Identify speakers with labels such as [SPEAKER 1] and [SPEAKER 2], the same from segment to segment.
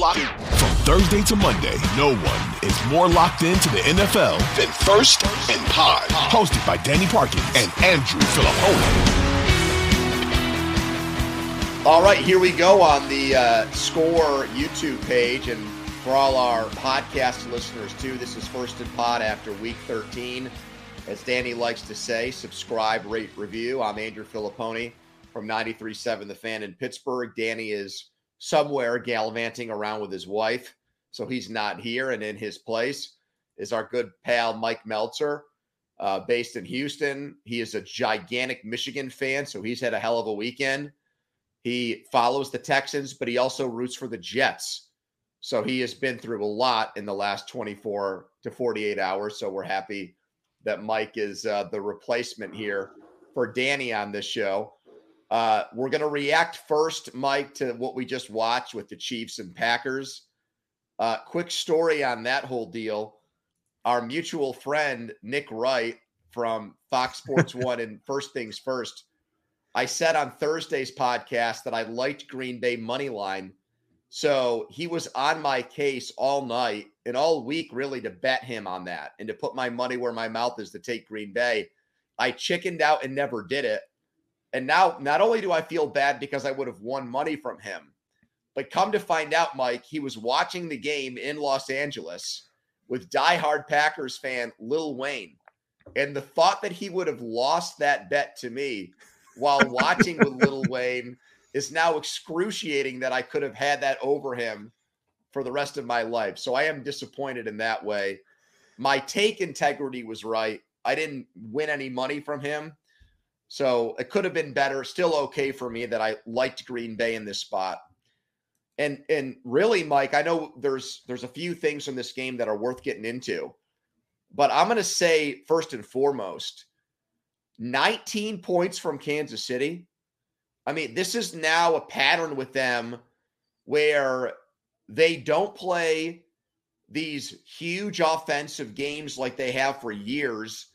[SPEAKER 1] Locked from Thursday to Monday. No one is more locked into the NFL than First and Pod, hosted by Danny Parkins and Andrew Fillipponi.
[SPEAKER 2] All right, here we go on the uh, Score YouTube page. And for all our podcast listeners, too, this is First and Pod after week 13. As Danny likes to say, subscribe, rate, review. I'm Andrew Fillipponi from 93.7 The Fan in Pittsburgh. Danny is somewhere gallivanting around with his wife, so he's not here. And in his place is our good pal Mike Meltser, uh, based in Houston. He is a gigantic Michigan fan, so he's had a hell of a weekend. He follows the Texans, but he also roots for the Jets. So he has been through a lot in the last 24 to 48 hours. So we're happy that Mike is uh, the replacement here for Danny on this show. Uh, we're going to react first, Mike, to what we just watched with the Chiefs and Packers. Uh, quick story on that whole deal. Our mutual friend, Nick Wright from Fox Sports One and First Things First, I said on Thursday's podcast that I liked Green Bay money line. So he was on my case all night and all week, really, to bet him on that and to put my money where my mouth is to take Green Bay. I chickened out and never did it. And now, not only do I feel bad because I would have won money from him, but come to find out, Mike, he was watching the game in Los Angeles with diehard Packers fan Lil Wayne. And the thought that he would have lost that bet to me while watching with Lil Wayne is now excruciating that I could have had that over him for the rest of my life. So I am disappointed in that way. My take integrity was right. I didn't win any money from him. So it could have been better. Still okay for me that I liked Green Bay in this spot. And and really, Mike, I know there's there's a few things from this game that are worth getting into. But I'm gonna say first and foremost, 19 points from Kansas City. I mean, this is now a pattern with them where they don't play these huge offensive games like they have for years.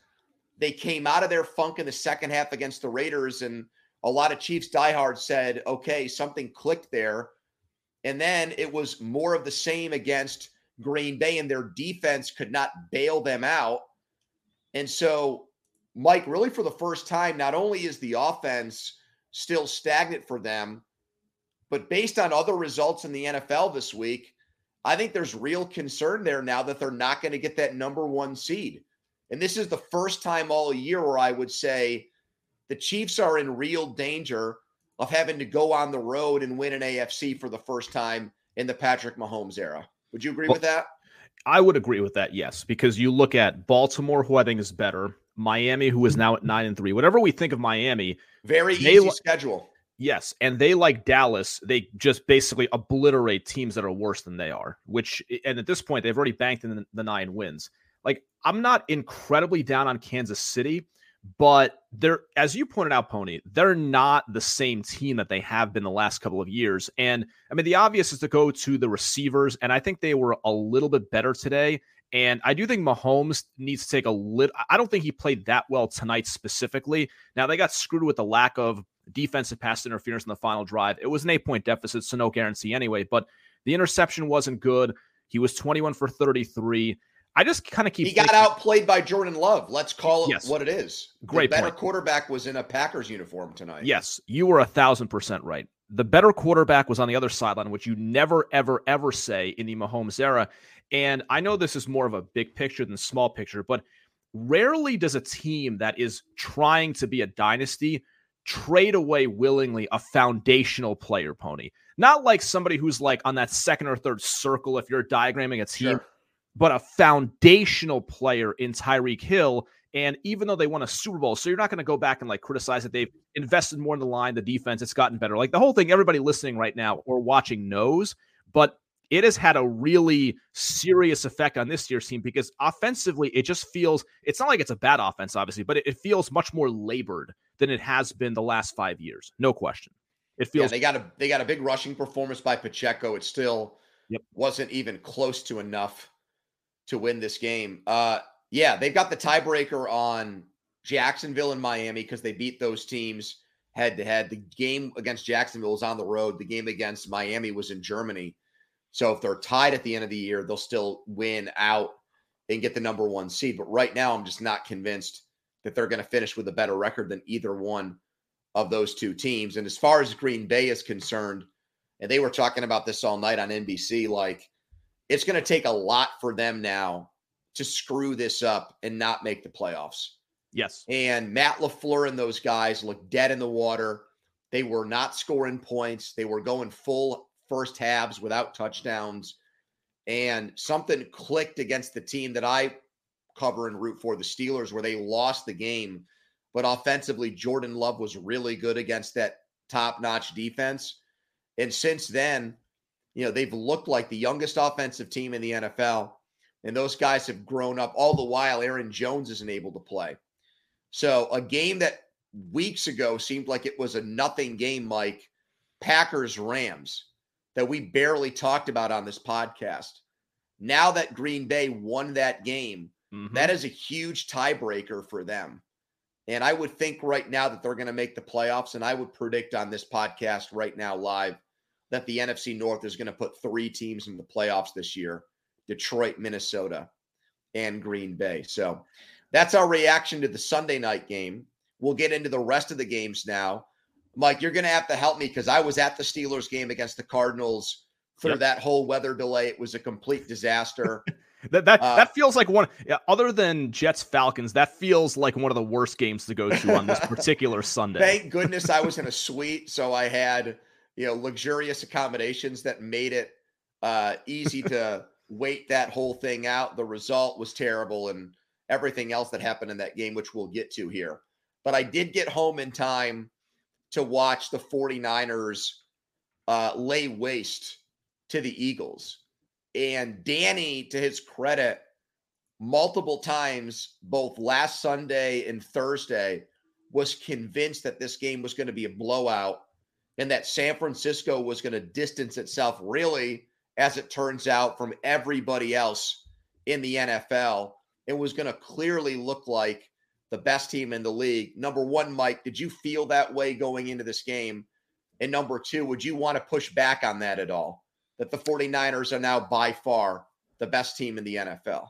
[SPEAKER 2] They came out of their funk in the second half against the Raiders, and a lot of Chiefs diehards said, okay, something clicked there. And then it was more of the same against Green Bay, and their defense could not bail them out. And so, Mike, really for the first time, not only is the offense still stagnant for them, but based on other results in the NFL this week, I think there's real concern there now that they're not going to get that number one seed. And this is the first time all year where I would say the Chiefs are in real danger of having to go on the road and win an AFC for the first time in the Patrick Mahomes era. Would you agree
[SPEAKER 3] Well,
[SPEAKER 2] with that?
[SPEAKER 3] I would agree with that, yes, because you look at Baltimore, who I think is better, Miami, who is now at nine and three. Whatever we think of Miami,
[SPEAKER 2] Very easy
[SPEAKER 3] li-
[SPEAKER 2] schedule.
[SPEAKER 3] yes, and they like Dallas, they just basically obliterate teams that are worse than they are. Which, and at this point, they've already banked in the, the nine wins. Like, I'm not incredibly down on Kansas City, but they're as you pointed out pony they're not the same team that they have been the last couple of years. And i mean the obvious is to go to the receivers and i think they were a little bit better today. And i do think mahomes needs to take a little i don't think he played that well tonight specifically. Now they got screwed with the lack of defensive pass interference in the final drive. It was an eight point deficit so no guarantee anyway but the interception wasn't good. He was 21 for 33 I just kind of keep.
[SPEAKER 2] He got outplayed by Jordan Love. Let's call it yes. what it is.
[SPEAKER 3] Great.
[SPEAKER 2] The better
[SPEAKER 3] point.
[SPEAKER 2] quarterback was in a Packers uniform tonight.
[SPEAKER 3] Yes, you were a thousand percent right. The better quarterback was on the other sideline, which you never, ever, ever say in the Mahomes era. And I know this is more of a big picture than small picture, but rarely does a team that is trying to be a dynasty trade away willingly a foundational player, Pony. Not like somebody who's like on that second or third circle if you're diagramming a team. Sure but a foundational player in Tyreek Hill. And even though they won a Super Bowl, so you're not going to go back and like criticize that they've invested more in the line, the defense, it's gotten better. Like the whole thing, everybody listening right now or watching knows, but it has had a really serious effect on this year's team because offensively, it just feels it's not like it's a bad offense, obviously, but it, it feels much more labored than it has been the last five years. No question. It feels
[SPEAKER 2] yeah, they got a they got a big rushing performance by Pacheco. It still
[SPEAKER 3] yep.
[SPEAKER 2] wasn't even close to enough to win this game. Uh, yeah, they've got the tiebreaker on Jacksonville and Miami because they beat those teams head to head. The game against Jacksonville is on the road. The game against Miami was in Germany. So if they're tied at the end of the year, they'll still win out and get the number one seed. But right now, I'm just not convinced that they're going to finish with a better record than either one of those two teams. And as far as Green Bay is concerned, and they were talking about this all night on NBC, like it's going to take a lot for them now to screw this up and not make the playoffs.
[SPEAKER 3] Yes.
[SPEAKER 2] And Matt LaFleur and those guys look dead in the water. They were not scoring points. They were going full first halves without touchdowns. And something clicked against the team that I cover and root for, the Steelers, where they lost the game. But offensively, Jordan Love was really good against that top notch defense. And since then, you know, they've looked like the youngest offensive team in the NFL. And those guys have grown up all the while Aaron Jones isn't able to play. So a game that weeks ago seemed like it was a nothing game, Mike, Packers Rams, that we barely talked about on this podcast. Now that Green Bay won that game, mm-hmm. that is a huge tiebreaker for them. And I would think right now that they're going to make the playoffs. And I would predict on this podcast right now, live, that the NFC North is going to put three teams in the playoffs this year Detroit, Minnesota, and Green Bay. So that's our reaction to the Sunday night game. We'll get into the rest of the games now. Mike, you're going to have to help me because I was at the Steelers game against the Cardinals through yep. that whole weather delay. It was a complete disaster.
[SPEAKER 3] that that, uh, that feels like one yeah, other than Jets Falcons, that feels like one of the worst games to go to on this particular Sunday.
[SPEAKER 2] Thank goodness I was in a suite, so I had you know, luxurious accommodations that made it uh, easy to wait that whole thing out. The result was terrible and everything else that happened in that game, which we'll get to here. But I did get home in time to watch the 49ers uh, lay waste to the Eagles. And Danny, to his credit, multiple times, both last Sunday and Thursday, was convinced that this game was going to be a blowout and that San Francisco was going to distance itself, really, as it turns out, from everybody else in the NFL. It was going to clearly look like the best team in the league. Number one, Mike, did you feel that way going into this game? And number two, would you want to push back on that at all? That the 49ers are now by far the best team in the NFL.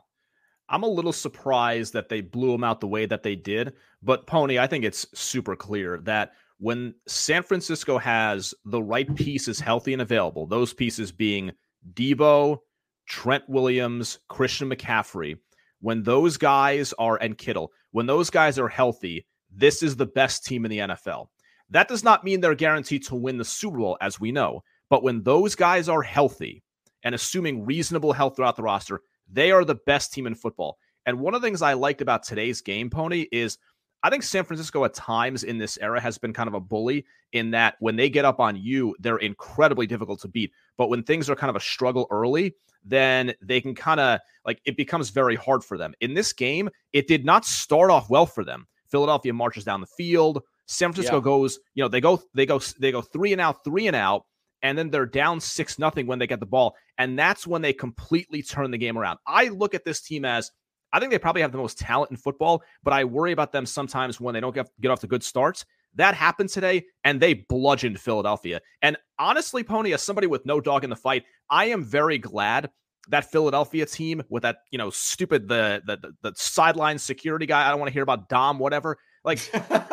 [SPEAKER 3] I'm a little surprised that they blew them out the way that they did. But, Pony, I think it's super clear that when San Francisco has the right pieces healthy and available, those pieces being Deebo, Trent Williams, Christian McCaffrey, when those guys are, and Kittle, when those guys are healthy, this is the best team in the NFL. That does not mean they're guaranteed to win the Super Bowl, as we know. But when those guys are healthy and assuming reasonable health throughout the roster, they are the best team in football. And one of the things I liked about today's game, Pony, is I think San Francisco at times in this era has been kind of a bully in that when they get up on you, they're incredibly difficult to beat. But when things are kind of a struggle early, then they can kind of like it becomes very hard for them. In this game, it did not start off well for them. Philadelphia marches down the field. San Francisco yeah. goes, you know, they go, they go, they go three and out, three and out, and then they're down six nothing when they get the ball, and that's when they completely turn the game around. I look at this team as I think they probably have the most talent in football, but I worry about them sometimes when they don't get, get off to good starts. That happened today, and they bludgeoned Philadelphia. And honestly, Pony, as somebody with no dog in the fight, I am very glad that Philadelphia team with that, you know, stupid the the the, the sideline security guy. I don't want to hear about Dom, whatever. Like,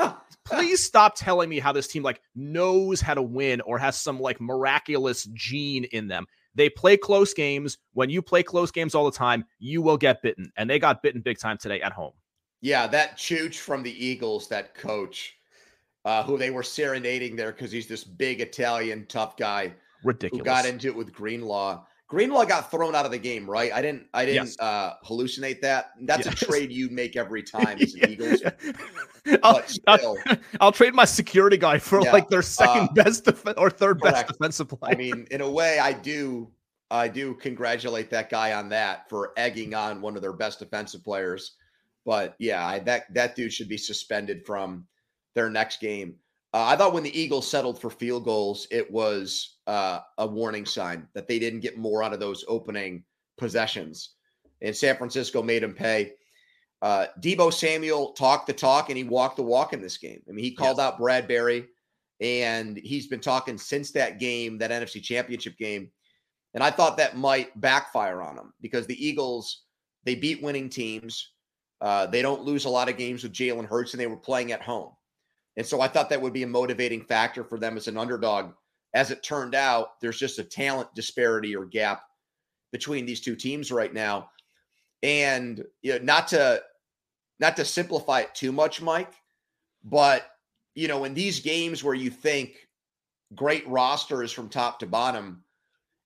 [SPEAKER 3] please stop telling me how this team like knows how to win or has some like miraculous gene in them. They play close games. When you play close games all the time, you will get bitten. And they got bitten big time today at home.
[SPEAKER 2] Yeah, that Chooch from the Eagles, that coach, uh, who they were serenading there because he's this big Italian tough guy.
[SPEAKER 3] Ridiculous.
[SPEAKER 2] Who got into it with Greenlaw. Greenlaw got thrown out of the game, right? I didn't I didn't yes. uh, hallucinate that. That's yes. a trade you make every time as an Eagles.
[SPEAKER 3] I'll, I'll, I'll, trade my security guy for yeah. like their second uh, best def- or third correct. best defensive player.
[SPEAKER 2] I mean, in a way, I do I do congratulate that guy on that for egging on one of their best defensive players. But yeah, I, that that dude should be suspended from their next game. Uh, I thought when the Eagles settled for field goals, it was uh, a warning sign that they didn't get more out of those opening possessions. And San Francisco made them pay. Uh, Deebo Samuel talked the talk and he walked the walk in this game. I mean, he called yes. out Bradberry, and he's been talking since that game, that NFC Championship game. And I thought that might backfire on him because the Eagles, they beat winning teams. Uh, they don't lose a lot of games with Jalen Hurts, and they were playing at home. And so I thought that would be a motivating factor for them as an underdog. As it turned out, there's just a talent disparity or gap between these two teams right now. And you know, not to not to simplify it too much, Mike, but you know, in these games where you think great rosters from top to bottom,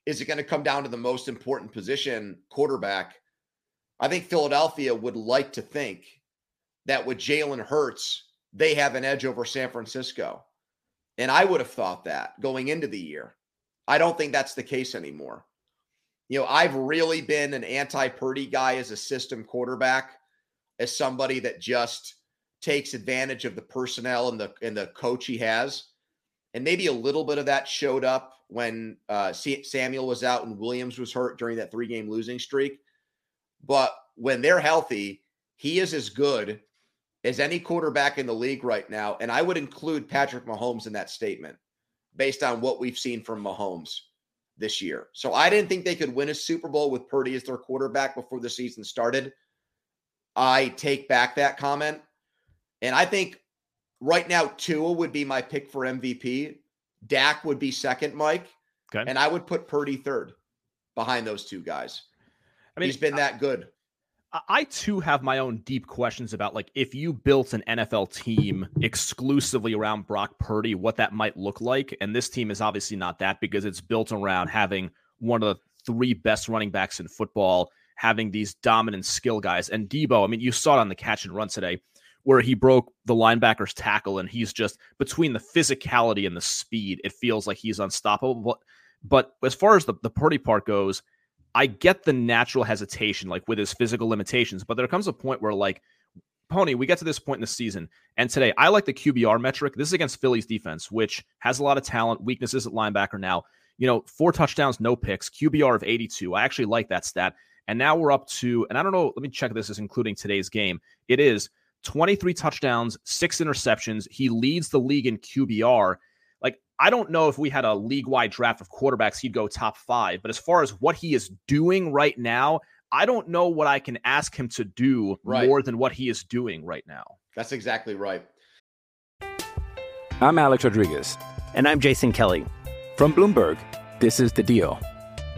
[SPEAKER 2] is it going to come down to the most important position, quarterback? I think Philadelphia would like to think that with Jalen Hurts they have an edge over San Francisco. And I would have thought that going into the year. I don't think that's the case anymore. You know, I've really been an anti Purdy guy as a system quarterback, as somebody that just takes advantage of the personnel and the and the coach he has. And maybe a little bit of that showed up when uh, Samuel was out and Williams was hurt during that three game losing streak. But when they're healthy, he is as good as any quarterback in the league right now. And I would include Patrick Mahomes in that statement based on what we've seen from Mahomes this year. So I didn't think they could win a Super Bowl with Purdy as their quarterback before the season started. I take back that comment. And I think right now, Tua would be my pick for MVP. Dak would be second, Mike. Okay. And I would put Purdy third behind those two guys. I mean, he's been that good.
[SPEAKER 3] I too have my own deep questions about like if you built an NFL team exclusively around Brock Purdy, what that might look like. And this team is obviously not that because it's built around having one of the three best running backs in football, having these dominant skill guys. And Deebo, I mean, you saw it on the catch and run today where he broke the linebacker's tackle and he's just between the physicality and the speed, it feels like he's unstoppable. But, but as far as the, the Purdy part goes, I get the natural hesitation, like with his physical limitations, but there comes a point where, like, Pony, we get to this point in the season, and today I like the QBR metric. This is against Philly's defense, which has a lot of talent, weaknesses at linebacker now. You know, four touchdowns, no picks, QBR of 82. I actually like that stat. And now we're up to, and I don't know, let me check this as including today's game. It is 23 touchdowns, six interceptions. He leads the league in QBR. Like, I don't know if we had a league wide draft of quarterbacks, he'd go top five. But as far as what he is doing right now, I don't know what I can ask him to do right. more than what he is doing right now.
[SPEAKER 2] That's exactly right.
[SPEAKER 4] I'm Alex Rodriguez.
[SPEAKER 5] And I'm Jason Kelly.
[SPEAKER 4] From Bloomberg, this is The Deal.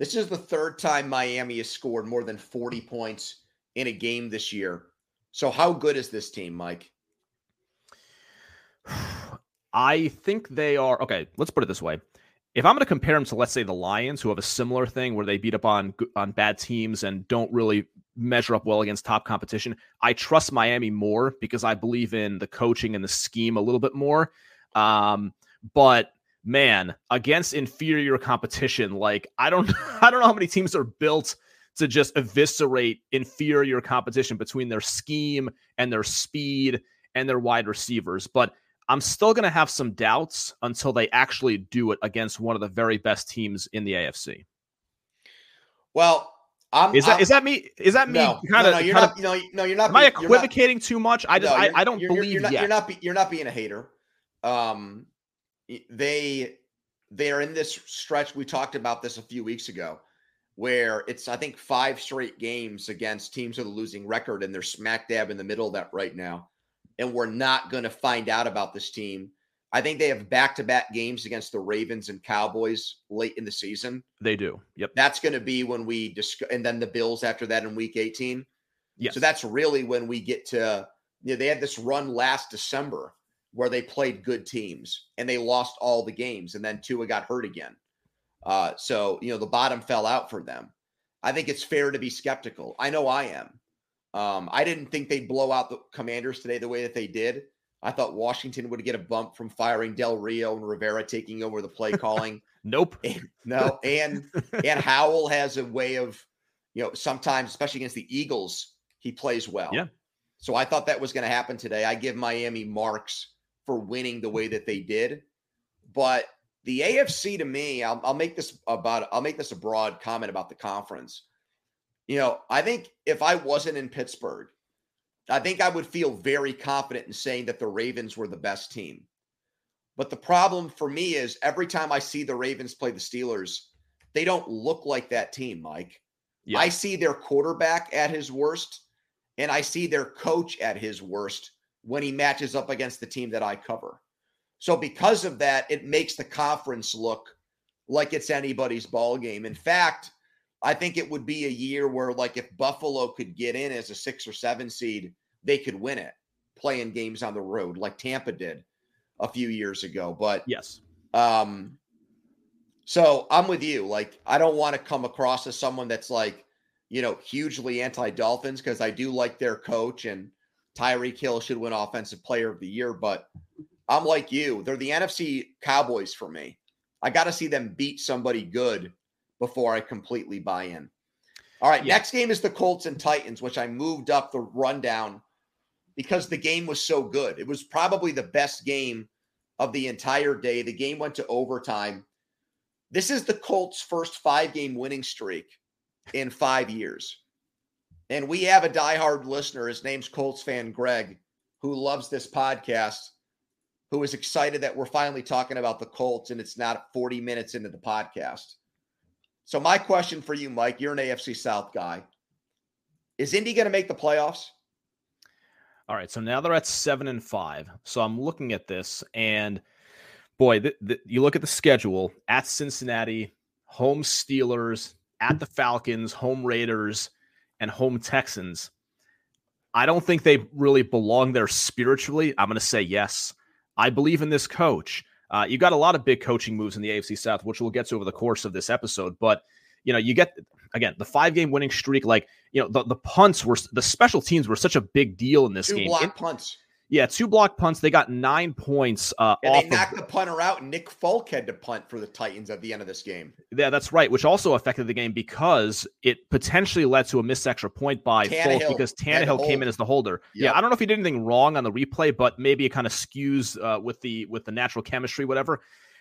[SPEAKER 2] This is the third time Miami has scored more than 40 points in a game this year. So, how good is this team, Mike?
[SPEAKER 3] I think they are okay. Let's put it this way: if I'm going to compare them to, let's say, the Lions, who have a similar thing where they beat up on on bad teams and don't really measure up well against top competition, I trust Miami more because I believe in the coaching and the scheme a little bit more. Um, but man, against inferior competition, like I don't, I don't know how many teams are built to just eviscerate inferior competition between their scheme and their speed and their wide receivers. But I'm still going to have some doubts until they actually do it against one of the very best teams in the AFC.
[SPEAKER 2] Well, I'm,
[SPEAKER 3] is that
[SPEAKER 2] I'm,
[SPEAKER 3] is that me? Is that me?
[SPEAKER 2] No,
[SPEAKER 3] kind of.
[SPEAKER 2] No, you're not. Of, no, no, you're not.
[SPEAKER 3] Am I equivocating not, too much? I just. No, I, I, don't
[SPEAKER 2] you're,
[SPEAKER 3] believe
[SPEAKER 2] you're not,
[SPEAKER 3] yet.
[SPEAKER 2] You're not. You're not being a hater. Um, they they are in this stretch. We talked about this a few weeks ago, where it's I think five straight games against teams with a losing record, and they're smack dab in the middle of that right now and we're not going to find out about this team. I think they have back to back games against the Ravens and Cowboys late in the season.
[SPEAKER 3] They do. Yep.
[SPEAKER 2] That's going to be when we discuss, and then the Bills after that in week 18.
[SPEAKER 3] Yes.
[SPEAKER 2] So that's really when we get to, you know, they had this run last December where they played good teams and they lost all the games. And then Tua got hurt again. Uh, so, you know, the bottom fell out for them. I think it's fair to be skeptical. I know I am. Um, I didn't think they'd blow out the commanders today the way that they did. I thought Washington would get a bump from firing Del Rio and Rivera taking over the play calling.
[SPEAKER 3] nope.
[SPEAKER 2] And, no, and and Howell has a way of, you know, sometimes, especially against the Eagles, he plays well.
[SPEAKER 3] Yeah.
[SPEAKER 2] So I thought that was going to happen today. I give Miami marks for winning the way that they did, but the AFC to me, I'll, I'll make this about I'll make this a broad comment about the conference. You know, I think if I wasn't in Pittsburgh, I think I would feel very confident in saying that the Ravens were the best team. But the problem for me is every time I see the Ravens play the Steelers, they don't look like that team, Mike. Yeah. I see their quarterback at his worst, and I see their coach at his worst when he matches up against the team that I cover. So because of that, it makes the conference look like it's anybody's ball game. In fact, I think it would be a year where, like, if Buffalo could get in as a six or seven seed, they could win it playing games on the road, like Tampa did a few years ago. But
[SPEAKER 3] yes,
[SPEAKER 2] um, so I'm with you. Like, I don't want to come across as someone that's like, you know, hugely anti Dolphins because I do like their coach and Tyreek Hill should win Offensive Player of the Year. But I'm like you; they're the NFC Cowboys for me. I got to see them beat somebody good before I completely buy in. All right, yeah. next game is the Colts and Titans, which I moved up the rundown because the game was so good. It was probably the best game of the entire day. The game went to overtime. This is the Colts' first five game winning streak in five years. And we have a diehard listener. His name's Colts fan Greg, who loves this podcast, who is excited that we're finally talking about the Colts and it's not 40 minutes into the podcast. So my question for you, Mike, you're an AFC South guy. Is Indy going to make the playoffs?
[SPEAKER 3] All right, so now they're at seven and five. So I'm looking at this, and boy, th- th- you look at the schedule at Cincinnati, home Steelers, at the Falcons, home Raiders, and home Texans. I don't think they really belong there spiritually. I'm going to say yes. I believe in this coach. Uh, you got a lot of big coaching moves in the AFC South, which we'll get to over the course of this episode. But you know, you get again the five game winning streak. Like you know, the, the punts were the special teams were such a big deal in this
[SPEAKER 2] Two
[SPEAKER 3] game.
[SPEAKER 2] Block
[SPEAKER 3] it,
[SPEAKER 2] punts.
[SPEAKER 3] Yeah, two block punts. They got nine points. Uh,
[SPEAKER 2] and they knocked of, the punter out. Nick Folk had to punt for the Titans at the end of this game.
[SPEAKER 3] Yeah, that's right. Which also affected the game because it potentially led to a missed extra point by Tannehill Folk because Tannehill came in as the holder. Yep. Yeah, I don't know if he did anything wrong on the replay, but maybe it kind of skews uh, with the with the natural chemistry, whatever.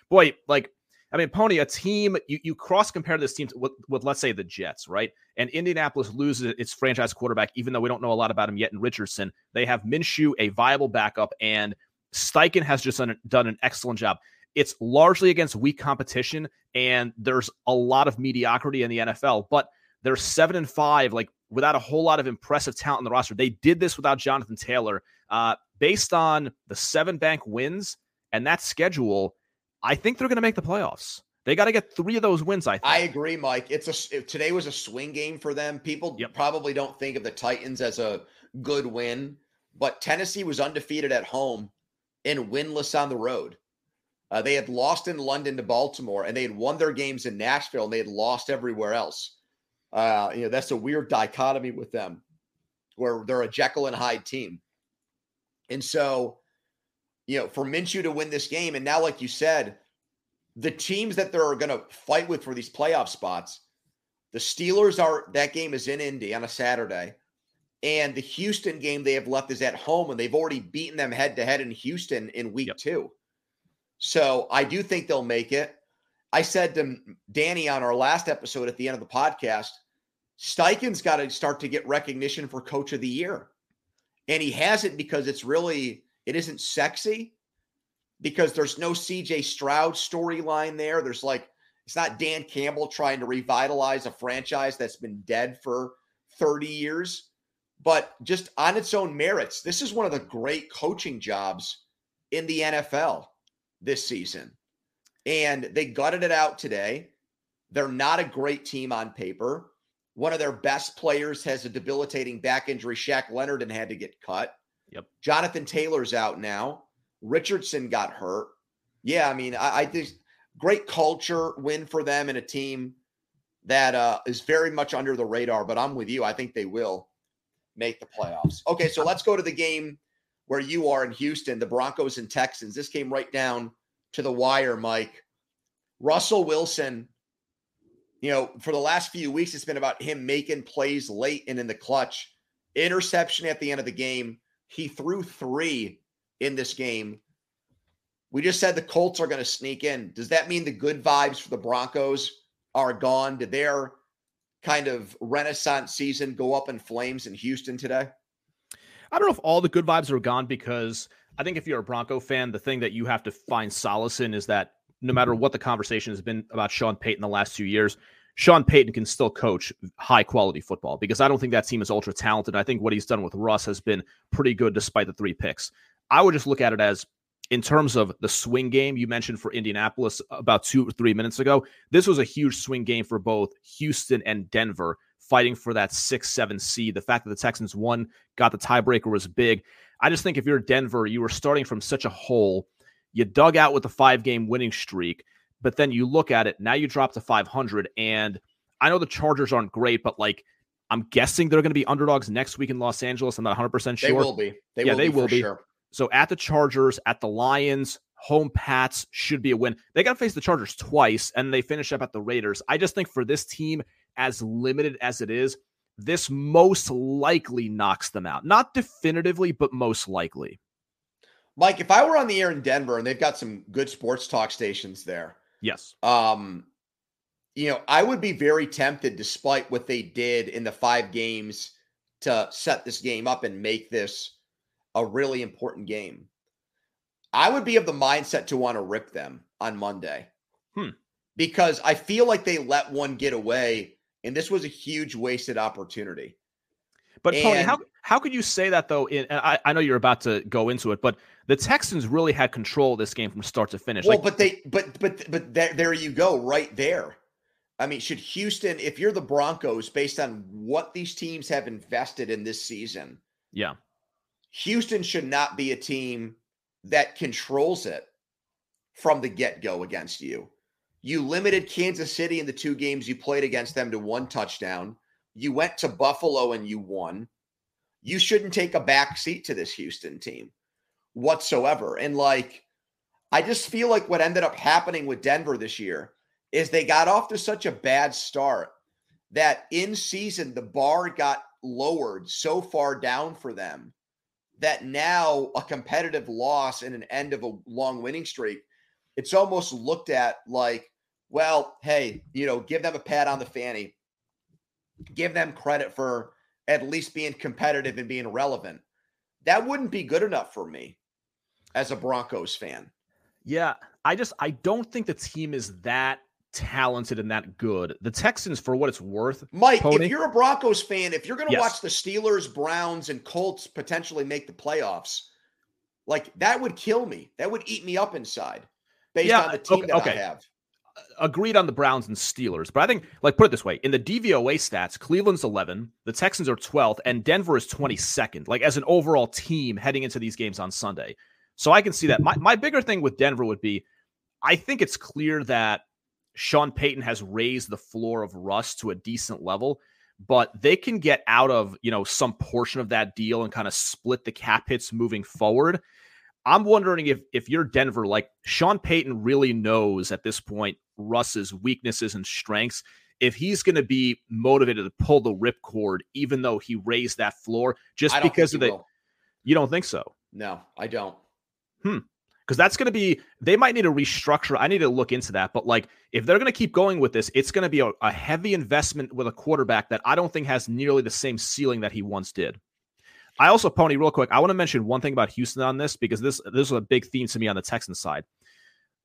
[SPEAKER 3] Boy, like I mean, Pony, a team you, you cross compare this team with, with, let's say the Jets, right? And Indianapolis loses its franchise quarterback, even though we don't know a lot about him yet in Richardson. They have Minshew, a viable backup, and Steichen has just done, done an excellent job. It's largely against weak competition, and there's a lot of mediocrity in the NFL, but they're seven and five, like without a whole lot of impressive talent in the roster. They did this without Jonathan Taylor. Uh, based on the seven bank wins and that schedule, I think they're going to make the playoffs. They got to get three of those wins. I think.
[SPEAKER 2] I agree, Mike. It's a today was a swing game for them. People yep. probably don't think of the Titans as a good win, but Tennessee was undefeated at home and winless on the road. Uh, they had lost in London to Baltimore, and they had won their games in Nashville, and they had lost everywhere else. Uh, you know, that's a weird dichotomy with them, where they're a Jekyll and Hyde team. And so, you know, for Minshew to win this game, and now, like you said, the teams that they're going to fight with for these playoff spots, the Steelers are that game is in Indy on a Saturday. And the Houston game they have left is at home, and they've already beaten them head to head in Houston in week yep. two. So I do think they'll make it. I said to Danny on our last episode at the end of the podcast, Steichen's got to start to get recognition for coach of the year. And he hasn't because it's really, it isn't sexy because there's no CJ Stroud storyline there. There's like, it's not Dan Campbell trying to revitalize a franchise that's been dead for 30 years. But just on its own merits, this is one of the great coaching jobs in the NFL this season. And they gutted it out today. They're not a great team on paper. One of their best players has a debilitating back injury. Shaq Leonard and had to get cut.
[SPEAKER 3] Yep.
[SPEAKER 2] Jonathan Taylor's out now. Richardson got hurt. Yeah, I mean, I, I think great culture win for them and a team that uh, is very much under the radar. But I'm with you. I think they will make the playoffs. Okay, so let's go to the game where you are in Houston, the Broncos and Texans. This came right down to the wire, Mike. Russell Wilson, you know, for the last few weeks, it's been about him making plays late and in the clutch. Interception at the end of the game. He threw three in this game. We just said the Colts are going to sneak in. Does that mean the good vibes for the Broncos are gone? Did their kind of renaissance season go up in flames in Houston today?
[SPEAKER 3] I don't know if all the good vibes are gone because I think if you're a Bronco fan, the thing that you have to find solace in is that no matter what the conversation has been about Sean Payton the last two years, Sean Payton can still coach high quality football because I don't think that team is ultra talented. I think what he's done with Russ has been pretty good despite the three picks. I would just look at it as in terms of the swing game you mentioned for Indianapolis about two or three minutes ago, this was a huge swing game for both Houston and Denver, fighting for that six, seven seed. The fact that the Texans won, got the tiebreaker was big. I just think if you're Denver, you were starting from such a hole. You dug out with a five game winning streak, but then you look at it, now you drop to 500. And I know the Chargers aren't great, but like, I'm guessing they're going to be underdogs next week in Los Angeles. I'm not 100% sure.
[SPEAKER 2] They will be. They
[SPEAKER 3] yeah,
[SPEAKER 2] will
[SPEAKER 3] they
[SPEAKER 2] be
[SPEAKER 3] will be.
[SPEAKER 2] Sure.
[SPEAKER 3] So at the Chargers, at the Lions, home Pats should be a win. They got to face the Chargers twice, and they finish up at the Raiders. I just think for this team, as limited as it is, this most likely knocks them out. Not definitively, but most likely.
[SPEAKER 2] Mike, if I were on the air in Denver and they've got some good sports talk stations there,
[SPEAKER 3] yes.
[SPEAKER 2] Um, you know, I would be very tempted, despite what they did in the five games, to set this game up and make this a really important game. I would be of the mindset to want to rip them on Monday.
[SPEAKER 3] Hmm.
[SPEAKER 2] Because I feel like they let one get away, and this was a huge wasted opportunity.
[SPEAKER 3] But and, Pony, how how could you say that though? In I, I know you're about to go into it, but the Texans really had control of this game from start to finish.
[SPEAKER 2] Well,
[SPEAKER 3] like,
[SPEAKER 2] but they but but but there, there you go, right there. I mean, should Houston, if you're the Broncos, based on what these teams have invested in this season,
[SPEAKER 3] yeah,
[SPEAKER 2] Houston should not be a team that controls it from the get go against you. You limited Kansas City in the two games you played against them to one touchdown. You went to Buffalo and you won. You shouldn't take a back seat to this Houston team whatsoever. And like, I just feel like what ended up happening with Denver this year is they got off to such a bad start that in season the bar got lowered so far down for them that now a competitive loss and an end of a long winning streak, it's almost looked at like, well, hey, you know, give them a pat on the fanny, give them credit for at least being competitive and being relevant. That wouldn't be good enough for me as a Broncos fan.
[SPEAKER 3] Yeah, I just I don't think the team is that talented and that good. The Texans, for what it's worth,
[SPEAKER 2] Mike, Pony, if you're a Broncos fan, if you're going to
[SPEAKER 3] yes.
[SPEAKER 2] watch the Steelers, Browns, and Colts potentially make the playoffs, like that would kill me. That would eat me up inside based yeah, on the team
[SPEAKER 3] okay,
[SPEAKER 2] that
[SPEAKER 3] okay.
[SPEAKER 2] I have.
[SPEAKER 3] Agreed on the Browns and Steelers, but I think, like, put it this way: in the DVOA stats, Cleveland's 11, the Texans are 12th, and Denver is 22nd. Like as an overall team heading into these games on Sunday. So I can see that. My my bigger thing with Denver would be I think it's clear that Sean Payton has raised the floor of Russ to a decent level, but they can get out of, you know, some portion of that deal and kind of split the cap hits moving forward. I'm wondering if if you're Denver, like Sean Payton really knows at this point Russ's weaknesses and strengths. If he's going to be motivated to pull the ripcord, even though he raised that floor, just because of the, will. you don't think so?
[SPEAKER 2] No, I don't.
[SPEAKER 3] Hmm because that's going to be they might need to restructure. I need to look into that. But like if they're going to keep going with this, it's going to be a, a, heavy investment with a quarterback that I don't think has nearly the same ceiling that he once did. I also, Pony, real quick, I want to mention one thing about Houston on this because this this is a big theme to me on the Texan side.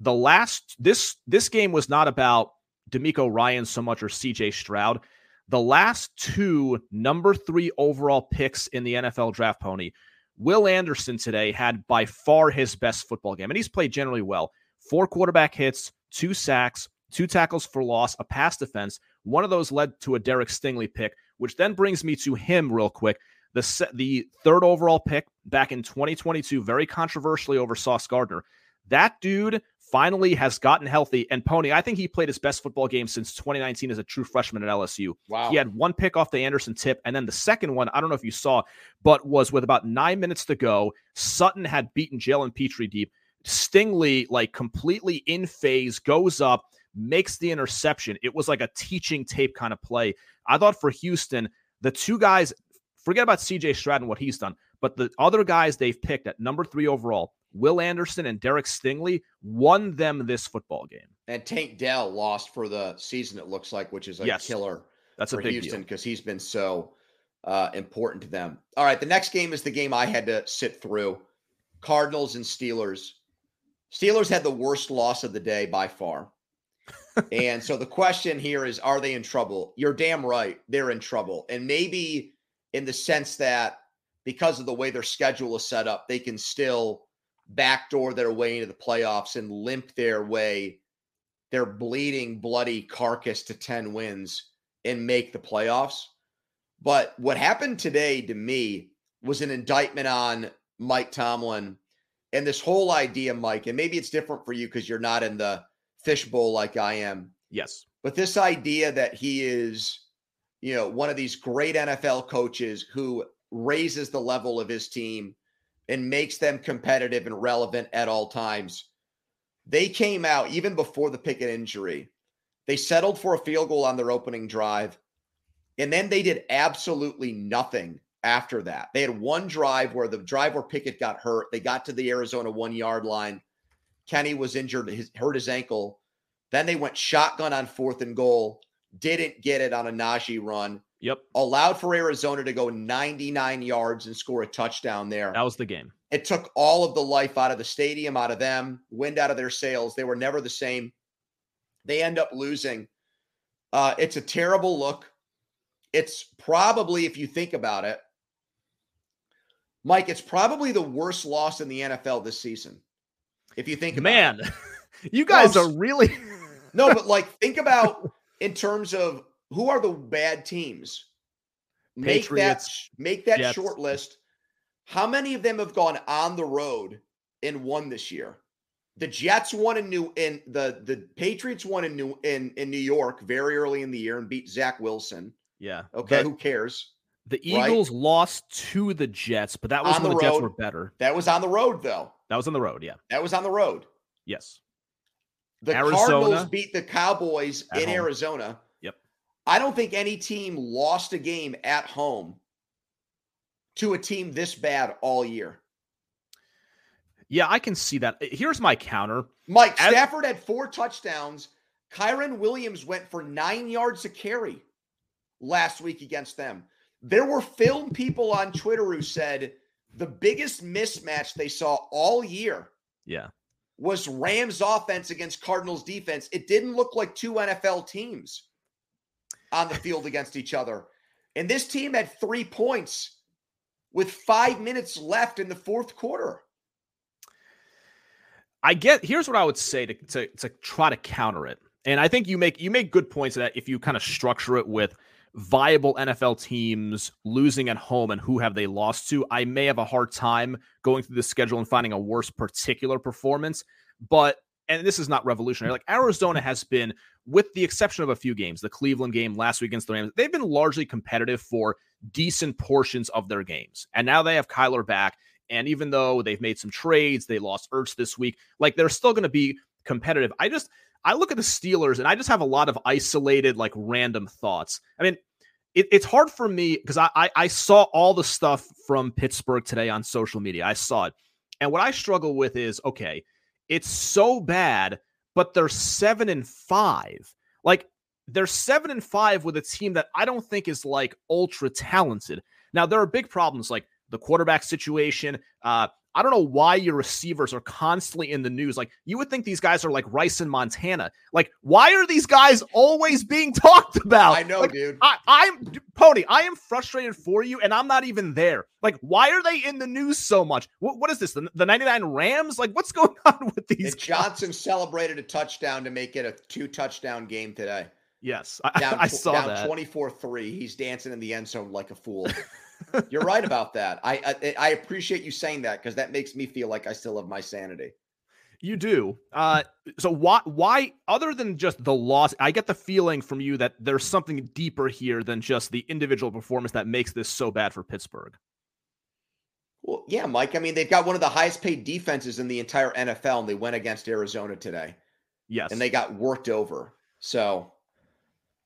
[SPEAKER 3] The last this this game was not about DeMeco Ryan so much or CJ Stroud. The last two number three overall picks in the NFL draft, Pony, Will Anderson today had by far his best football game, and he's played generally well. Four quarterback hits, two sacks, two tackles for loss, a pass defense. One of those led to a Derek Stingley pick, which then brings me to him real quick. The, the third overall pick back in 2022, very controversially over Sauce Gardner. That dude finally has gotten healthy. And Pony, I think he played his best football game since 2019 as a true freshman at LSU.
[SPEAKER 2] Wow.
[SPEAKER 3] He had one pick off the Anderson tip. And then the second one, I don't know if you saw, but was with about nine minutes to go. Sutton had beaten Jalen Pitre deep. Stingley, like completely in phase, goes up, makes the interception. It was like a teaching tape kind of play. I thought for Houston, the two guys, forget about CJ Stroud and what he's done, but the other guys they've picked at number three overall, Will Anderson and Derek Stingley won them this football game.
[SPEAKER 2] And Tank Dell lost for the season, it looks like, which is a yes, killer
[SPEAKER 3] that's
[SPEAKER 2] for
[SPEAKER 3] a
[SPEAKER 2] Houston because he's been so uh, important to them. All right, the next game is the game I had to sit through Cardinals and Steelers. Steelers had the worst loss of the day by far. and so the question here is are they in trouble? You're damn right. They're in trouble. And maybe in the sense that because of the way their schedule is set up, they can still backdoor their way into the playoffs and limp their way, their bleeding, bloody carcass to 10 wins and make the playoffs. But what happened today to me was an indictment on Mike Tomlin and this whole idea, Mike, and maybe it's different for you because you're not in the fishbowl like I am.
[SPEAKER 3] Yes.
[SPEAKER 2] But this idea that he is, you know, one of these great NFL coaches who raises the level of his team and makes them competitive and relevant at all times. They came out even before the Pickett injury. They settled for a field goal on their opening drive. And then they did absolutely nothing after that. They had one drive where the drive where Pickett got hurt. They got to the Arizona one yard line. Kenny was injured, his, hurt his ankle. Then they went shotgun on fourth and goal, didn't get it on a Najee run.
[SPEAKER 3] Yep.
[SPEAKER 2] Allowed for Arizona to go 99 yards and score a touchdown there.
[SPEAKER 3] That was the game.
[SPEAKER 2] It took all of the life out of the stadium, out of them, wind out of their sails. They were never the same. They end up losing. Uh, it's a terrible look. It's probably, if you think about it, Mike, it's probably the worst loss in the NFL this season. If you think
[SPEAKER 3] Man, you guys are really
[SPEAKER 2] No, but like think about in terms of who are the bad teams? Make Patriots, that make that Jets. short list. How many of them have gone on the road and won this year? The Jets won in New in the the Patriots won in New in in New York very early in the year and beat Zach Wilson.
[SPEAKER 3] Yeah.
[SPEAKER 2] Okay. The, who cares?
[SPEAKER 3] The Eagles right? lost to the Jets, but that was on when the, the Jets were better.
[SPEAKER 2] That was on the road, though.
[SPEAKER 3] That was on the road. Yeah.
[SPEAKER 2] That was on the road.
[SPEAKER 3] Yes.
[SPEAKER 2] The Arizona, Cardinals beat the Cowboys in home. Arizona. I don't think any team lost a game at home to a team this bad all year.
[SPEAKER 3] Yeah, I can see that. Here's my counter.
[SPEAKER 2] Mike As- Stafford had four touchdowns. Kyren Williams went for nine yards a carry last week against them. There were film people on Twitter who said the biggest mismatch they saw all year.
[SPEAKER 3] Yeah.
[SPEAKER 2] Was Rams offense against Cardinals defense. It didn't look like two NFL teams on the field against each other. And this team had three points with five minutes left in the fourth quarter.
[SPEAKER 3] I get here's what I would say to, to, to try to counter it. And I think you make you make good points that if you kind of structure it with viable NFL teams losing at home and who have they lost to, I may have a hard time going through the schedule and finding a worse particular performance. But and this is not revolutionary. Like Arizona mm. has been, with the exception of a few games, the Cleveland game last week against the Rams, they've been largely competitive for decent portions of their games. And now they have Kyler back. And even though they've made some trades, they lost Ertz this week, like they're still going to be competitive. I just, I look at the Steelers and I just have a lot of isolated, like random thoughts. I mean, it, it's hard for me because I, I I saw all the stuff from Pittsburgh today on social media. I saw it. And what I struggle with is okay, it's so bad, but they're seven and five. Like they're seven and five with a team that I don't think is like ultra talented. Now there are big problems like the quarterback situation. Uh, I don't know why your receivers are constantly in the news. Like you would think these guys are like Rice and Montana. Like why are these guys always being talked about?
[SPEAKER 2] I know,
[SPEAKER 3] like,
[SPEAKER 2] dude.
[SPEAKER 3] I, I'm Pony. I am frustrated for you, and I'm not even there. Like why are they in the news so much? What, what is this? The, the 99 Rams? Like what's going on with these?
[SPEAKER 2] Johnson celebrated a touchdown to make it a two touchdown game today.
[SPEAKER 3] Yes, I, down, I saw
[SPEAKER 2] down
[SPEAKER 3] that.
[SPEAKER 2] 24-3. He's dancing in the end zone like a fool. You're right about that. I, I, I appreciate you saying that because that makes me feel like I still have my sanity.
[SPEAKER 3] You do. Uh, so why why other than just the loss, I get the feeling from you that there's something deeper here than just the individual performance that makes this so bad for Pittsburgh.
[SPEAKER 2] Well, yeah, Mike. I mean, they've got one of the highest paid defenses in the entire NFL, and they went against Arizona today.
[SPEAKER 3] Yes.
[SPEAKER 2] And they got worked over. So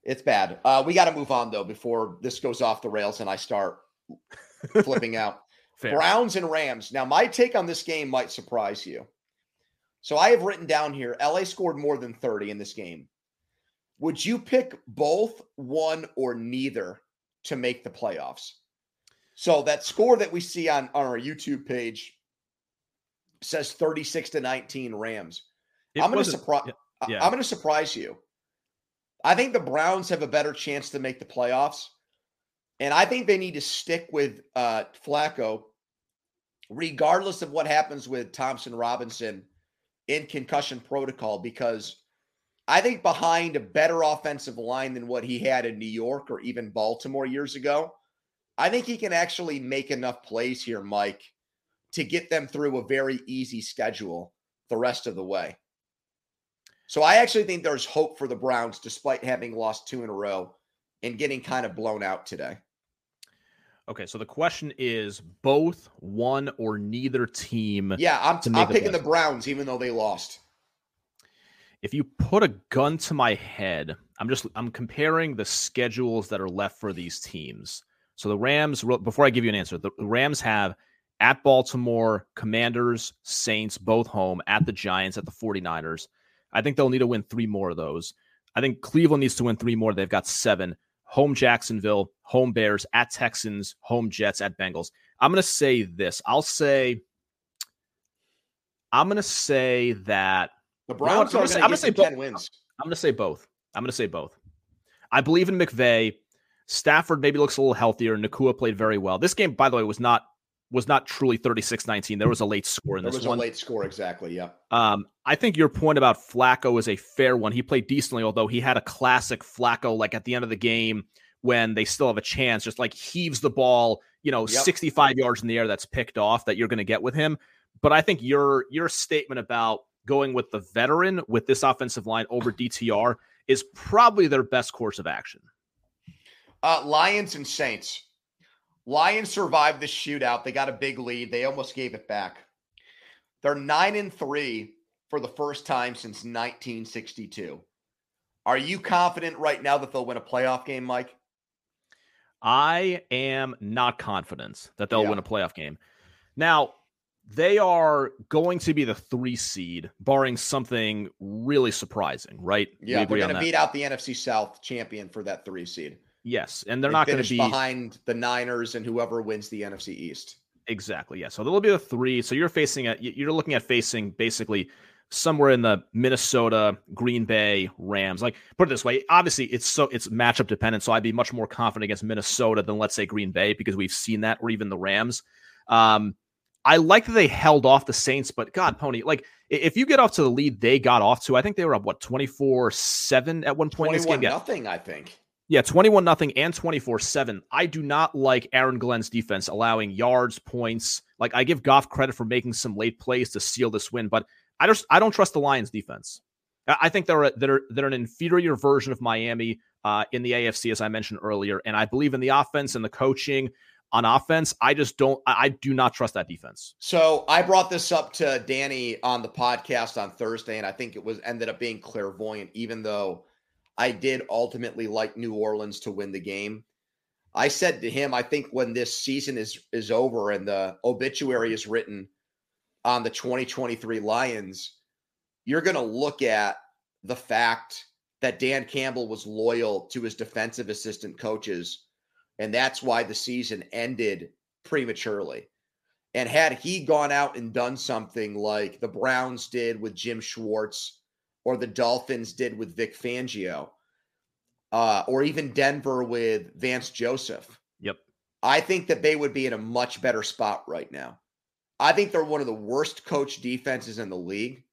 [SPEAKER 2] it's bad. Uh, we got to move on though before this goes off the rails and I start flipping out. Fair. Browns and Rams. Now, my take on this game might surprise you. So I have written down here LA scored more than 30 in this game. Would you pick both, one, or neither to make the playoffs? So that score that we see on, on our YouTube page says 36 to 19 Rams. It I'm going to surprise yeah. I'm going to surprise you. I think the Browns have a better chance to make the playoffs. And I think they need to stick with uh, Flacco, regardless of what happens with Thompson Robinson in concussion protocol, because I think behind a better offensive line than what he had in New York or even Baltimore years ago, I think he can actually make enough plays here, Mike, to get them through a very easy schedule the rest of the way. So I actually think there's hope for the Browns despite having lost two in a row and getting kind of blown out today.
[SPEAKER 3] Okay, so the question is both one or neither team.
[SPEAKER 2] Yeah, I'm, I'm picking the Browns even though they lost.
[SPEAKER 3] If you put a gun to my head, I'm just I'm comparing the schedules that are left for these teams. So the Rams before I give you an answer, the Rams have at Baltimore, Commanders, Saints both home, at the Giants, at the 49ers. I think they'll need to win 3 more of those. I think Cleveland needs to win 3 more. They've got 7 home Jacksonville, home Bears, at Texans, home Jets, at Bengals. I'm going to say this. I'll say, I'm going to say that
[SPEAKER 2] the Browns are going to say 10 wins.
[SPEAKER 3] I'm going to say both. I'm going to say both. I believe in McVay. Stafford maybe looks a little healthier. Nacua played very well. This game, by the way, was not was not truly 36-19. There was a late score in this.
[SPEAKER 2] there
[SPEAKER 3] was
[SPEAKER 2] a late score, exactly. Yeah.
[SPEAKER 3] Um, I think your point about Flacco is a fair one. He played decently, although he had a classic Flacco, like at the end of the game when they still have a chance, just like heaves the ball, you know, yep. 65 yards in the air that's picked off that you're going to get with him. But I think your your statement about going with the veteran with this offensive line over DTR is probably their best course of action.
[SPEAKER 2] Uh, Lions and Saints. Lions survived the shootout. They got a big lead. They almost gave it back. They're nine and three for the first time since 1962. Are you confident right now that they'll win a playoff game, Mike?
[SPEAKER 3] I am not confident that they'll yeah. win a playoff game. Now, they are going to be the three seed, barring something really surprising, right?
[SPEAKER 2] Yeah, they're going to beat out the NFC South champion for that three seed.
[SPEAKER 3] Yes, and they're they not going to be
[SPEAKER 2] behind the Niners and whoever wins the NFC East.
[SPEAKER 3] Exactly. Yeah. So there'll be the three. So you're facing a you're looking at facing basically somewhere in the Minnesota, Green Bay, Rams. Like put it this way, obviously it's so it's matchup dependent. So I'd be much more confident against Minnesota than let's say Green Bay because we've seen that, or even the Rams. Um, I like that they held off the Saints, but God, Pony, like if you get off to the lead they got off to, I think they were up what twenty four seven at one point in this game.
[SPEAKER 2] Nothing, I think.
[SPEAKER 3] Yeah, 21 nothing and 24 7. I do not like Aaron Glenn's defense allowing yards, points. Like I give Goff credit for making some late plays to seal this win, but I just I don't trust the Lions defense. I think they're a, they're they're an inferior version of Miami uh, in the AFC, as I mentioned earlier, and I believe in the offense and the coaching on offense. I just don't. I do not trust that defense.
[SPEAKER 2] So I brought this up to Danny on the podcast on Thursday, and I think it was ended up being clairvoyant, even though I did ultimately like New Orleans to win the game. I said to him, I think when this season is is over and the obituary is written on the 2023 Lions, you're going to look at the fact that Dan Campbell was loyal to his defensive assistant coaches and that's why the season ended prematurely. And had he gone out and done something like the Browns did with Jim Schwartz or the Dolphins did with Vic Fangio, uh, or even Denver with Vance Joseph.
[SPEAKER 3] Yep.
[SPEAKER 2] I think that they would be in a much better spot right now. I think they're one of the worst coach defenses in the league.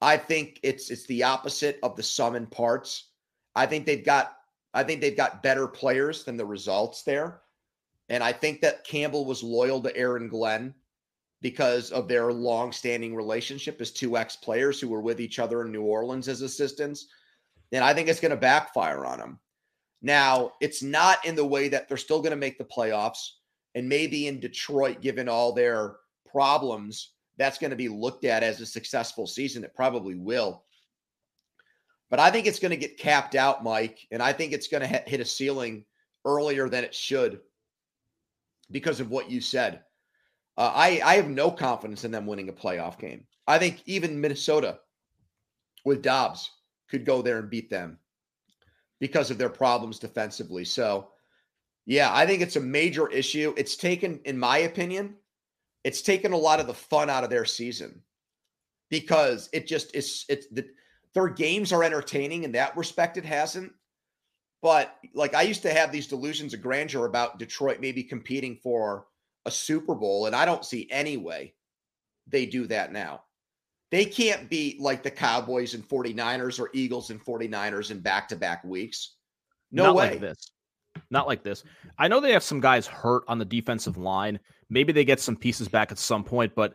[SPEAKER 2] I think it's it's the opposite of the sum and parts. I think they've got I think they've got better players than the results there. And I think that Campbell was loyal to Aaron Glenn because of their long-standing relationship as two ex-players who were with each other in New Orleans as assistants. And I think it's going to backfire on them. Now, it's not in the way that they're still going to make the playoffs. And maybe in Detroit, given all their problems, that's going to be looked at as a successful season. It probably will. But I think it's going to get capped out, Mike, and I think it's going to hit a ceiling earlier than it should because of what you said. Uh, I I have no confidence in them winning a playoff game. I think even Minnesota with Dobbs could go there and beat them because of their problems defensively. So, yeah, I think it's a major issue. It's taken, in my opinion, it's taken a lot of the fun out of their season because it just is. It's the their games are entertaining in that respect. It hasn't. But like I used to have these delusions of grandeur about Detroit maybe competing for a Super Bowl, and I don't see any way they do that now. They can't beat like the Cowboys and 49ers or Eagles and 49ers in back to back weeks. No
[SPEAKER 3] Not
[SPEAKER 2] way.
[SPEAKER 3] Like this. Not like this. I know they have some guys hurt on the defensive line. Maybe they get some pieces back at some point, but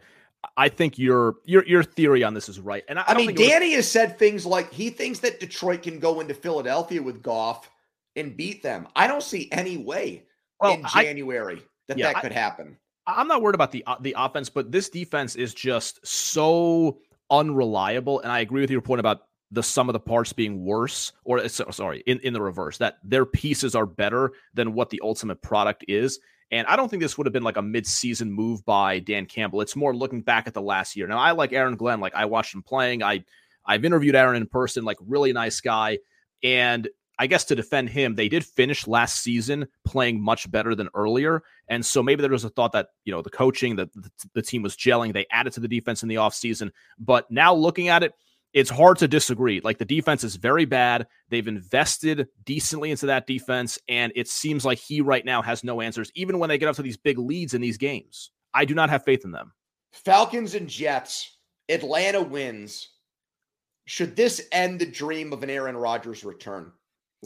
[SPEAKER 3] I think your your your theory on this is right. And I,
[SPEAKER 2] I, I mean, Danny was... has said things like he thinks that Detroit can go into Philadelphia with Goff and beat them. I don't see any way well, in January I, that yeah, that could happen.
[SPEAKER 3] I'm not worried about the uh, the offense, but this defense is just so unreliable. And I agree with your point about the sum of the parts being worse, or sorry, in, in the reverse, that their pieces are better than what the ultimate product is. And I don't think this would have been like a mid-season move by Dan Campbell. It's more looking back at the last year. Now, I like Aaron Glenn. Like I watched him playing. I I've interviewed Aaron in person. Like really nice guy. And I guess to defend him, they did finish last season playing much better than earlier. And so maybe there was a thought that, you know, the coaching, the, the, the team was gelling. They added to the defense in the offseason. But now looking at it, it's hard to disagree. Like the defense is very bad. They've invested decently into that defense, and it seems like he right now has no answers, even when they get up to these big leads in these games. I do not have faith in them.
[SPEAKER 2] Falcons and Jets, Atlanta wins. Should this end the dream of an Aaron Rodgers return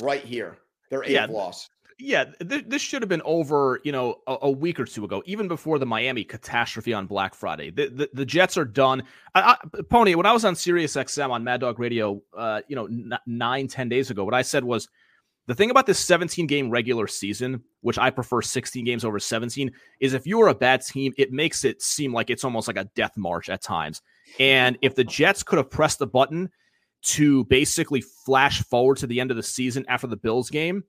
[SPEAKER 2] right here? Their eighth yeah, loss
[SPEAKER 3] yeah, th- this should have been over, you know, a, a, week or two ago, even before the Miami catastrophe on Black Friday. The the, the Jets are done. I, I, Pony, when I was on Sirius XM on Mad Dog Radio, uh, you know, n- nine ten days ago, what I said was the thing about this 17 game regular season, which I prefer 16 games over 17, is if you are a bad team, it makes it seem like it's almost like a death march at times. And if the Jets could have pressed the button to basically flash forward to the end of the season after the Bills game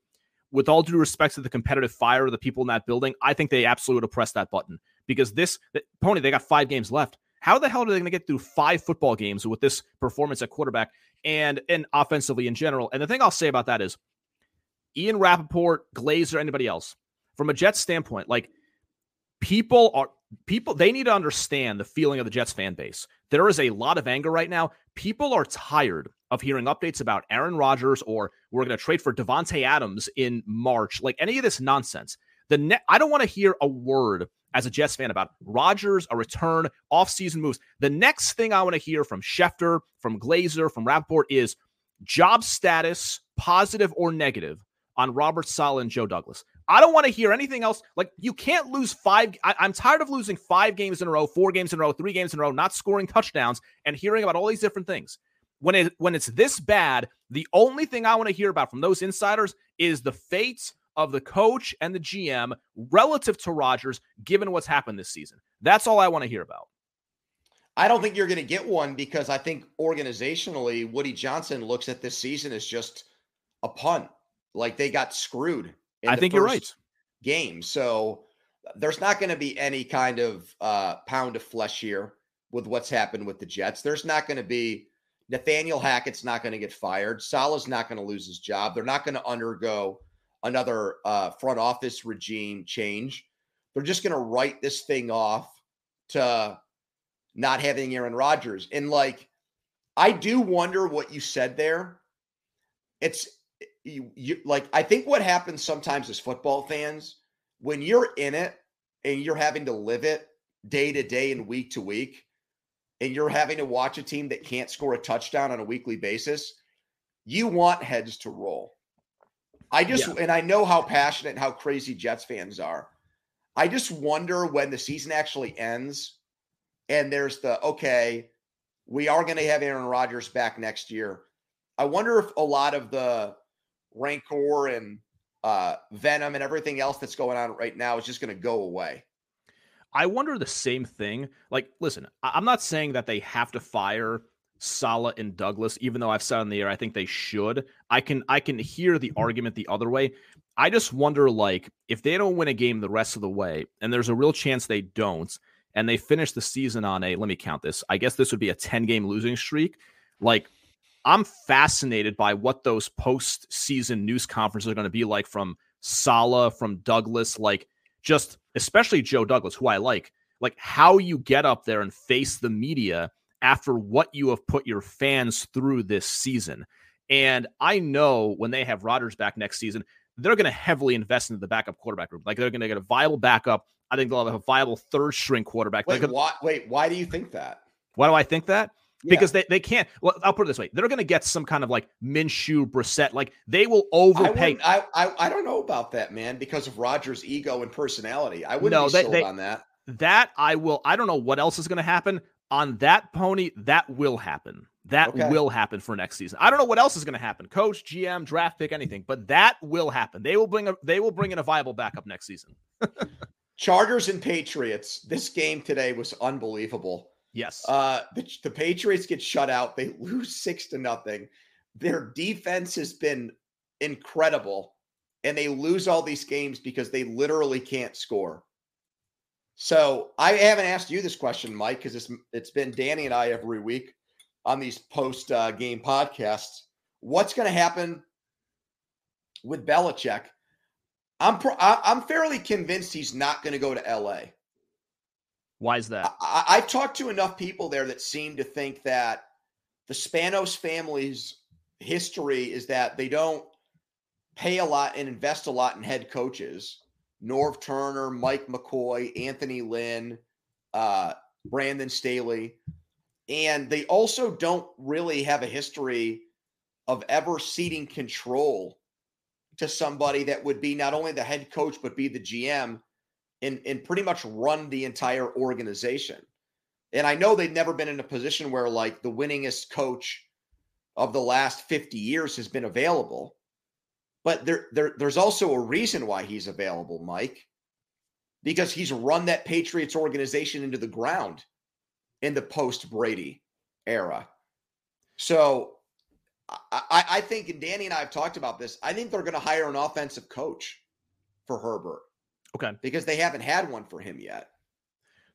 [SPEAKER 3] with all due respect to the competitive fire of the people in that building, I think they absolutely would have pressed that button because this pony, they got five games left. How the hell are they going to get through five football games with this performance at quarterback and and offensively in general? And the thing I'll say about that is Ian Rapoport, Glazer, anybody else, from a Jets standpoint, like people are people they need to understand the feeling of the Jets fan base. There is a lot of anger right now. People are tired of hearing updates about Aaron Rodgers or we're going to trade for Davante Adams in March, like any of this nonsense. The ne- I don't want to hear a word as a Jets fan about Rodgers, a return, offseason moves. The next thing I want to hear from Schefter, from Glazer, from Rapoport is job status, positive or negative, on Robert Saleh and Joe Douglas. I don't want to hear anything else. Like you can't lose five. I, am tired of losing five games in a row, four games in a row, three games in a row, not scoring touchdowns, and hearing about all these different things. When it when it's this bad, the only thing I want to hear about from those insiders is the fates of the coach and the GM relative to Rodgers, given what's happened this season. That's all I want to hear about.
[SPEAKER 2] I don't think you're going to get one because I think organizationally, Woody Johnson looks at this season as just a punt. Like they got screwed.
[SPEAKER 3] I think you're right.
[SPEAKER 2] Game. So there's not going to be any kind of uh, pound of flesh here with what's happened with the Jets. There's not going to be Nathaniel Hackett's not going to get fired. Saleh's not going to lose his job. They're not going to undergo another uh, front office regime change. They're just going to write this thing off to not having Aaron Rodgers. And like, I do wonder what you said there. It's you, you like, I think what happens sometimes as football fans, when you're in it and you're having to live it day to day and week to week, and you're having to watch a team that can't score a touchdown on a weekly basis, you want heads to roll. I just, yeah. and I know how passionate and how crazy Jets fans are. I just wonder when the season actually ends and there's the okay, we are going to have Aaron Rodgers back next year. I wonder if a lot of the rancor and uh, venom and everything else that's going on right now is just going to go away.
[SPEAKER 3] I wonder the same thing. Like, listen, I'm not saying that they have to fire Saleh and Douglas, even though I've said on the air I think they should. I can I can hear the argument the other way. I just wonder, like, if they don't win a game the rest of the way, and there's a real chance they don't, and they finish the season on a let me count this. I guess this would be a 10 game losing streak. Like I'm fascinated by what those post-season news conferences are going to be like from Saleh, from Douglas, like just especially Joe Douglas, who I like, like how you get up there and face the media after what you have put your fans through this season. And I know when they have Rodgers back next season, they're going to heavily invest into the backup quarterback group. Like they're going to get a viable backup I think they'll have a viable third string quarterback.
[SPEAKER 2] Wait, why, wait, why do you think that?
[SPEAKER 3] Why do I think that? Yeah. Because they, they can't. Well, I'll put it this way: they're going to get some kind of like Minshew, Brissett. Like they will overpay.
[SPEAKER 2] I, I, I don't know about that, man, because of Rodgers' ego and personality. I wouldn't no, be they, sold they, on that.
[SPEAKER 3] That I will. I don't know what else is going to happen on that pony. That will happen. That okay. will happen for next season. I don't know what else is going to happen. Coach, GM, draft pick, anything, but that will happen. They will bring a. They will bring in a viable backup next season.
[SPEAKER 2] Chargers and Patriots. This game today was unbelievable.
[SPEAKER 3] Yes.
[SPEAKER 2] Uh, the, the Patriots get shut out. They lose six to nothing. Their defense has been incredible, and they lose all these games because they literally can't score. So I haven't asked you this question, Mike, because it's it's been Danny and I every week on these post uh, game podcasts. What's going to happen with Belichick? I'm pro- I'm fairly convinced he's not going to go to L.A.
[SPEAKER 3] Why is that?
[SPEAKER 2] I, I've talked to enough people there that seem to think that the Spanos family's history is that they don't pay a lot and invest a lot in head coaches. Norv Turner, Mike McCoy, Anthony Lynn, uh, Brandon Staley. And they also don't really have a history of ever ceding control to somebody that would be not only the head coach but be the GM and and pretty much run the entire organization. And I know they've never been in a position where like the winningest coach of the last 50 years has been available. But there, there there's also a reason why he's available, Mike. Because he's run that Patriots organization into the ground in the post Brady era. So I, I think, and Danny and I have talked about this. I think they're going to hire an offensive coach for Herbert.
[SPEAKER 3] Okay.
[SPEAKER 2] Because they haven't had one for him yet.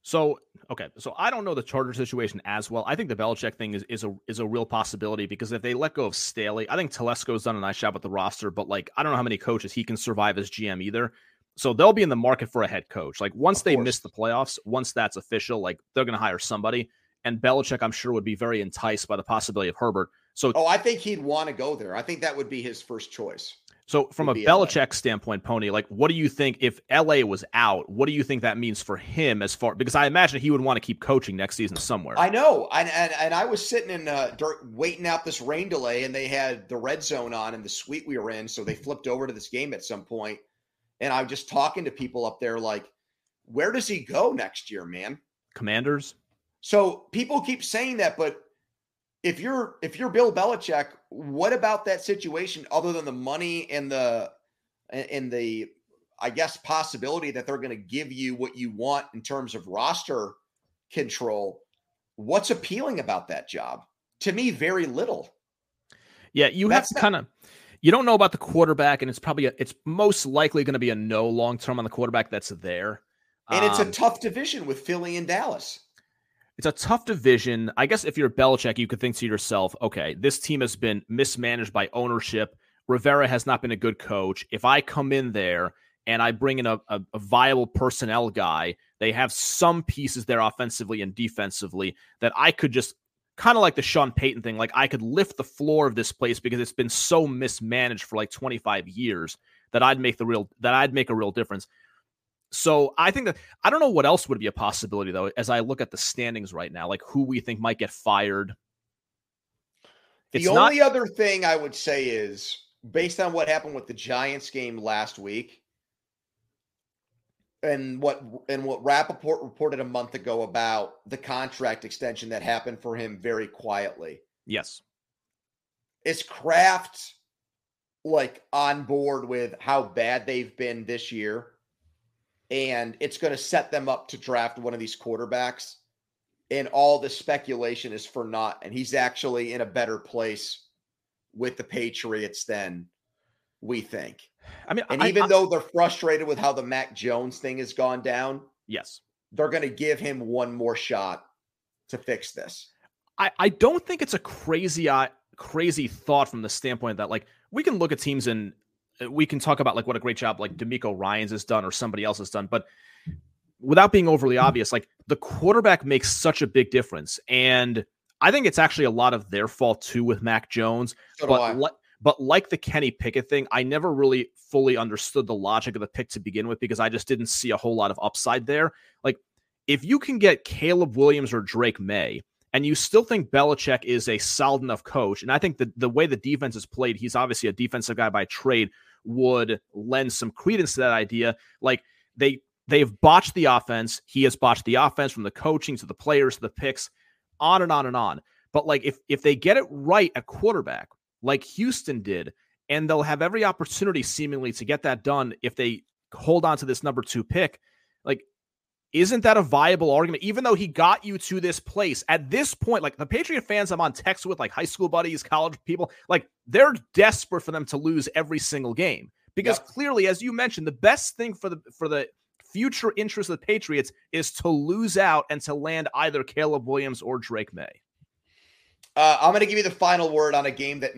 [SPEAKER 3] So okay, so I don't know the Charger situation as well. I think the Belichick thing is is a is a real possibility because if they let go of Staley, I think Telesco's done a nice job with the roster, but like I don't know how many coaches he can survive as GM either. So they'll be in the market for a head coach. Like once of they course. miss the playoffs, once that's official, like they're going to hire somebody. And Belichick, I'm sure, would be very enticed by the possibility of Herbert. So,
[SPEAKER 2] oh, I think he'd want to go there. I think that would be his first choice.
[SPEAKER 3] So, from a Belichick LA. standpoint, Pony, like, what do you think if LA was out? What do you think that means for him as far because I imagine he would want to keep coaching next season somewhere.
[SPEAKER 2] I know, and and, and I was sitting in uh, dirt, waiting out this rain delay, and they had the red zone on in the suite we were in, so they flipped over to this game at some point, and I'm just talking to people up there like, where does he go next year, man?
[SPEAKER 3] Commanders.
[SPEAKER 2] So people keep saying that, but if you're if you're Bill Belichick, what about that situation other than the money and the and the I guess possibility that they're going to give you what you want in terms of roster control? What's appealing about that job? To me, very little.
[SPEAKER 3] Yeah, you That's have to kind of you don't know about the quarterback, and it's probably a, it's most likely going to be a no long term on the quarterback that's there.
[SPEAKER 2] And um, it's a um, tough division with Philly and Dallas.
[SPEAKER 3] It's a tough division. I guess if you're Belichick, you could think to yourself, okay, this team has been mismanaged by ownership. Rivera has not been a good coach. If I come in there and I bring in a, a, a viable personnel guy, they have some pieces there offensively and defensively that I could just kind of like the Sean Payton thing. Like I could lift the floor of this place because it's been so mismanaged for like 25 years that I'd make the real that I'd make a real difference. So I think that I don't know what else would be a possibility though, as I look at the standings right now, like who we think might get fired.
[SPEAKER 2] It's the only not- other thing I would say is based on what happened with the Giants game last week, and what and what Rapoport reported a month ago about the contract extension that happened for him very quietly.
[SPEAKER 3] Yes.
[SPEAKER 2] Is Kraft like on board with how bad they've been this year? And it's going to set them up to draft one of these quarterbacks. And all the speculation is for naught. And he's actually in a better place with the Patriots than we think. I mean, and I, even I, though they're frustrated with how the Mac Jones thing has gone down,
[SPEAKER 3] yes,
[SPEAKER 2] they're going to give him one more shot to fix this.
[SPEAKER 3] I, I don't think it's a crazy, uh, crazy thought from the standpoint that like we can look at teams and uh, we can talk about like what a great job like DeMeco Ryans has done or somebody else has done, but without being overly obvious, like the quarterback makes such a big difference. And I think it's actually a lot of their fault too with Mac Jones. So but li- but like the Kenny Pickett thing, I never really fully understood the logic of the pick to begin with because I just didn't see a whole lot of upside there. Like if you can get Caleb Williams or Drake Maye, and you still think Belichick is a solid enough coach, and I think the the way the defense is played, he's obviously a defensive guy by trade would lend some credence to that idea. Like they they've botched the offense. He has botched the offense from the coaching to the players to the picks, on and on and on. But like if if they get it right at quarterback, like Houston did, and they'll have every opportunity seemingly to get that done if they hold on to this number two pick. Like isn't that a viable argument? Even though he got you to this place at this point, like the Patriot fans I'm on text with, like high school buddies, college people, like they're desperate for them to lose every single game because yep. clearly, as you mentioned, the best thing for the for the future interest of the Patriots is to lose out and to land either Caleb Williams or Drake Maye.
[SPEAKER 2] Uh, I'm going to give you the final word on a game that,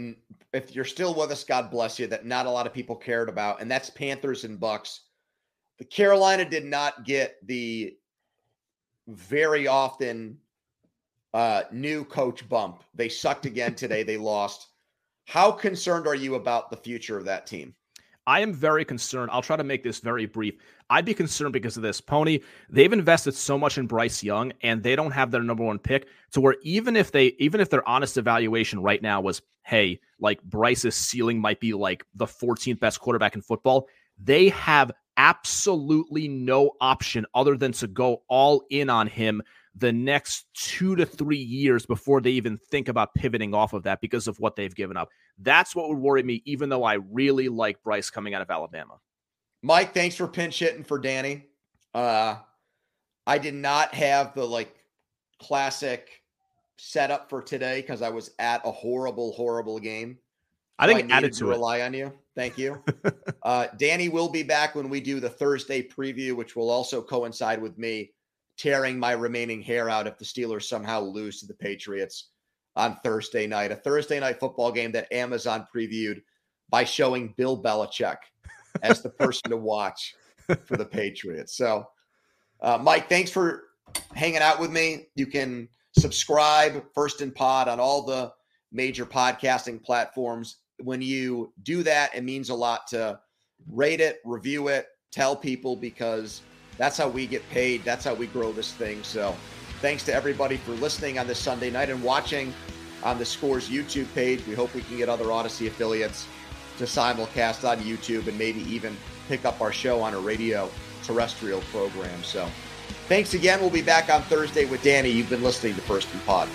[SPEAKER 2] if you're still with us, God bless you, that not a lot of people cared about, and that's Panthers and Bucks. The Carolina did not get the very often uh, new coach bump. They sucked again today. They lost. How concerned are you about the future of that team?
[SPEAKER 3] I am very concerned. I'll try to make this very brief. I'd be concerned because of this. Pony, they've invested so much in Bryce Young and they don't have their number one pick to where even if they even if their honest evaluation right now was, hey, like Bryce's ceiling might be like the 14th best quarterback in football, they have absolutely no option other than to go all in on him the next two to three years before they even think about pivoting off of that because of what they've given up. That's what would worry me, even though I really like Bryce coming out of Alabama.
[SPEAKER 2] Mike, thanks for pinch hitting for Danny. Uh, I did not have the like classic setup for today because I was at a horrible, horrible game.
[SPEAKER 3] I think I added to,
[SPEAKER 2] to rely on you. Thank you. uh, Danny will be back when we do the Thursday preview, which will also coincide with me tearing my remaining hair out if the Steelers somehow lose to the Patriots on Thursday night. A Thursday night football game that Amazon previewed by showing Bill Belichick as the person to watch for the Patriots. So, uh, Mike, thanks for hanging out with me. You can subscribe First and Pod on all the major podcasting platforms when you do that, it means a lot to rate it, review it, tell people because that's how we get paid. That's how we grow this thing. So thanks to everybody for listening on this Sunday night and watching on the Scores YouTube page. We hope we can get other Audacy affiliates to simulcast on YouTube and maybe even pick up our show on a radio terrestrial program. So thanks again. We'll be back on Thursday with Danny. You've been listening to First and Pod.